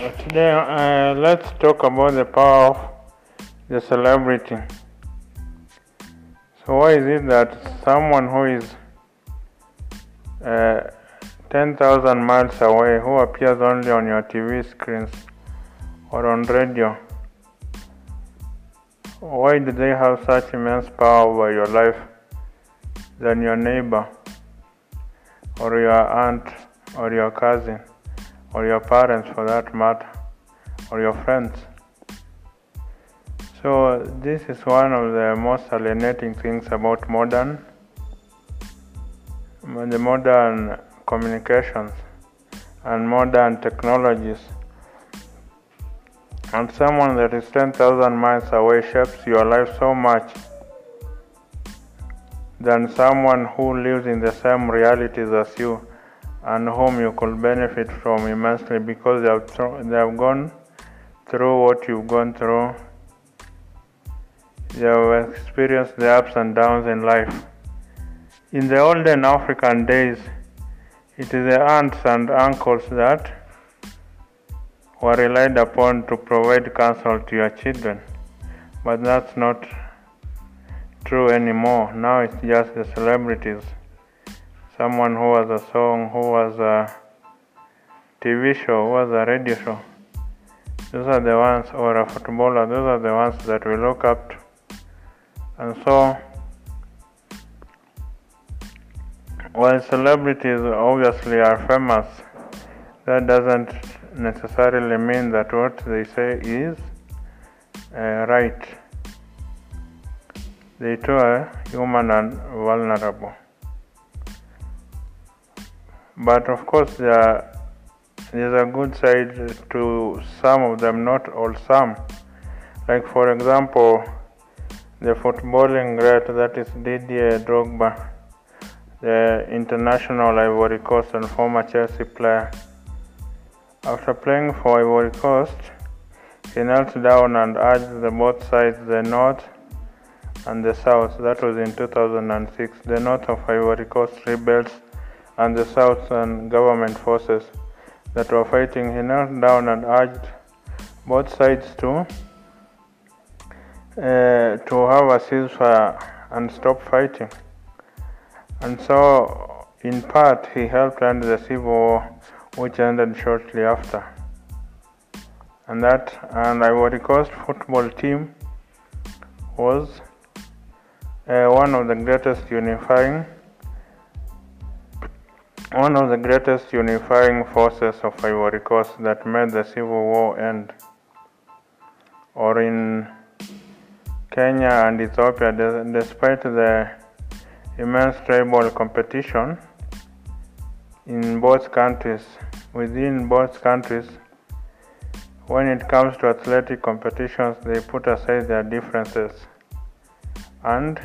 Today, uh, let's talk about the power of the celebrity. So, why is it that someone who is uh, 10,000 miles away, who appears only on your TV screens or on radio, why do they have such immense power over your life than your neighbor or your aunt or your cousin or your parents for that matter or your friends? So, this is one of the most alienating things about modern the modern communications and modern technologies. And someone that is 10,000 miles away shapes your life so much than someone who lives in the same realities as you and whom you could benefit from immensely because they have, they have gone through what you've gone through. They have experienced the ups and downs in life. In the olden African days, it is the aunts and uncles that were relied upon to provide counsel to your children. But that's not true anymore. Now it's just the celebrities. Someone who has a song, who has a TV show, who has a radio show. Those are the ones, or a footballer, those are the ones that we look up to. And so, while celebrities obviously are famous, that doesn't necessarily mean that what they say is uh, right. They too are human and vulnerable. But of course, there is a good side to some of them, not all some. Like, for example, the footballing great that is Didier Drogba, the international Ivory Coast and former Chelsea player. After playing for Ivory Coast, he knelt down and urged the both sides, the North and the South. That was in 2006. The North of Ivory Coast rebels and the Southern government forces that were fighting. He knelt down and urged both sides to uh, to have a ceasefire and stop fighting. And so, in part, he helped end the civil war, which ended shortly after. And that, and Ivory Coast football team was uh, one of the greatest unifying, one of the greatest unifying forces of Ivory Coast that made the civil war end. Or in Kenya and Ethiopia, despite the immense tribal competition in both countries, within both countries, when it comes to athletic competitions, they put aside their differences and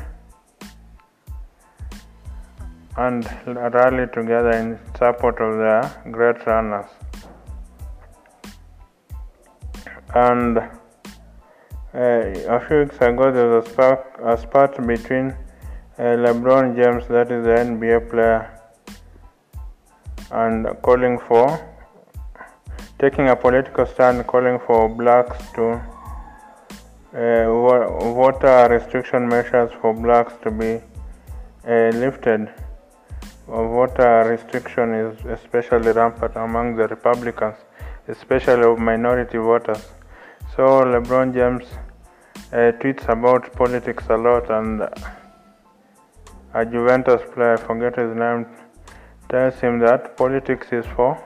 and rally together in support of their great runners. And uh, a few weeks ago, there was a spark, a spat between uh, LeBron James, that is the NBA player, and calling for taking a political stand, calling for blacks to uh, water restriction measures for blacks to be uh, lifted. Water restriction is especially rampant among the Republicans, especially of minority voters. So LeBron James uh, tweets about politics a lot, and a Juventus player, I forget his name, tells him that politics is for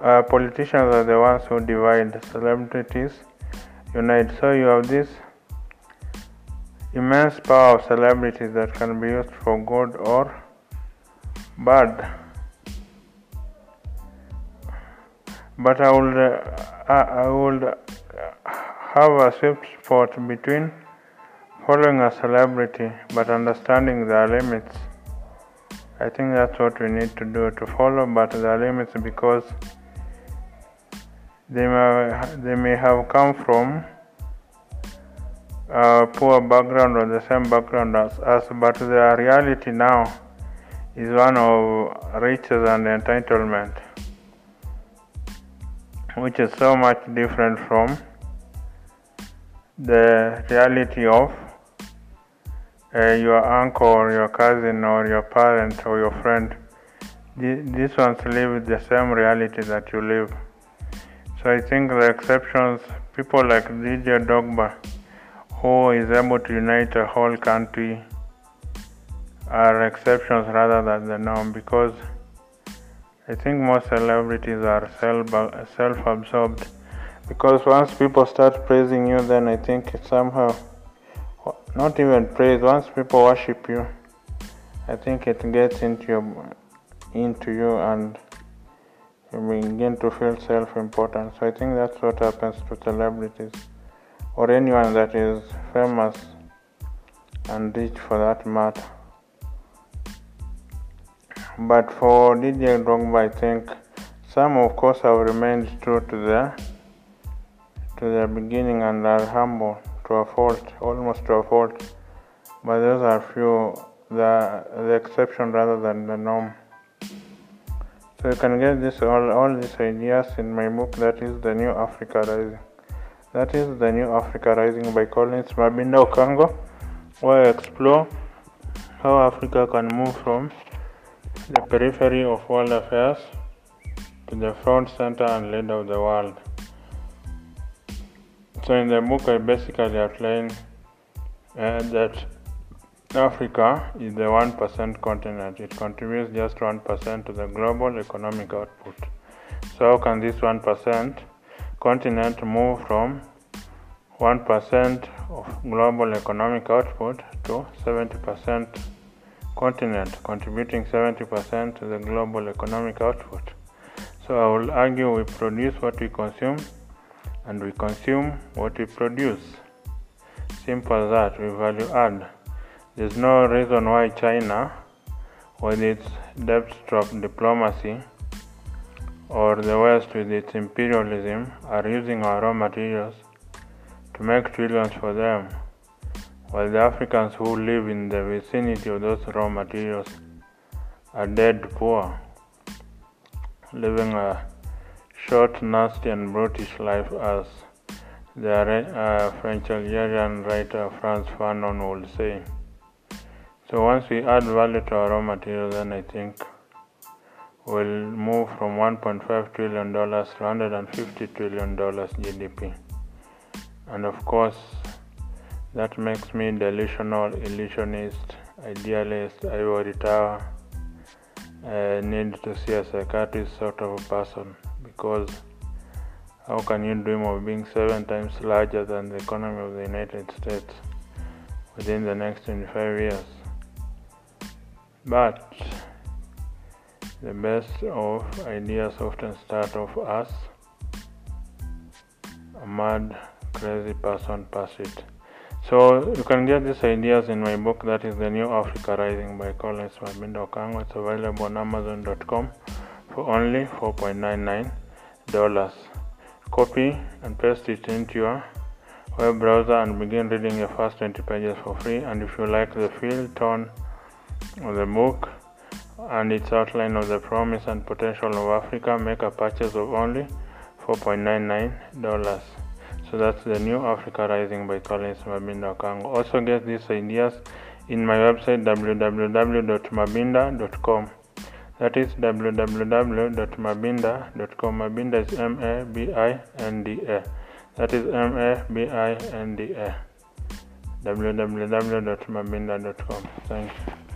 uh, politicians are the ones who divide, celebrities unite. So you have this immense power of celebrities that can be used for good or bad. But I would, uh, I would have a sweet spot between following a celebrity but understanding their limits. I think that's what we need to do to follow, but their limits because they may, they may have come from a poor background or the same background as us, but their reality now is one of riches and entitlement. which is so much different from the reality of uh, your uncle or your cousin or your parent or your friend. These ones live the same reality that you live. So I think the exceptions, people like Didier Drogba, who is able to unite a whole country, are exceptions rather than the norm because I think most celebrities are self self absorbed because once people start praising you, then I think somehow not even praise. Once people worship you, I think it gets into your into you and you begin to feel self-important. So I think that's what happens to celebrities or anyone that is famous and rich for that matter. But for Didier Drogba, I think some, of course, have remained true to their to their beginning and are humble to a fault, almost to a fault. But those are few, the the exception rather than the norm. So you can get this all all these ideas in my book that is the New Africa Rising. That is the New Africa Rising by Collins Mabinda Okango, where I explore how Africa can move from the periphery of world affairs to the front, center, and lead of the world. So, in the book, I basically outline uh, that Africa is the 1% continent. It contributes just 1% to the global economic output. So, how can this 1% continent move from 1% of global economic output to 70% continent, contributing 70% to the global economic output. So I will argue we produce what we consume and we consume what we produce. Simple as that, we value add. There's no reason why China, with its debt stroke diplomacy, or the West with its imperialism, are using our raw materials to make trillions for them while the Africans who live in the vicinity of those raw materials are dead poor, living a short, nasty, and brutish life, as the uh, French Algerian writer Frantz Fanon would say. So once we add value to our raw material, then I think we'll move from 1.5 trillion dollars to 150 trillion dollars GDP. And of course, that makes me delusional, illusionist, idealist, ivory tower. I need to see a psychiatrist sort of a person because how can you dream of being seven times larger than the economy of the United States within the next 25 years? But the best of ideas often start off as a mad, crazy person past it. So you can get these ideas in my book that is The New Africa Rising by Collins Mabinda Okango. It's available on Amazon.com for only $4.99. Copy and paste it into your web browser and begin reading your first 20 pages for free. And if you like the feel, tone of the book and its outline of the promise and potential of Africa, make a purchase of only $4.99. So that's the new Africa Rising by Collins Mabinda Okango. Also get these ideas in my website www.mabinda.com. That is www.mabinda.com. Mabinda is M A B I N D A. That is M A B I N D A. www.mabinda.com. Thank you.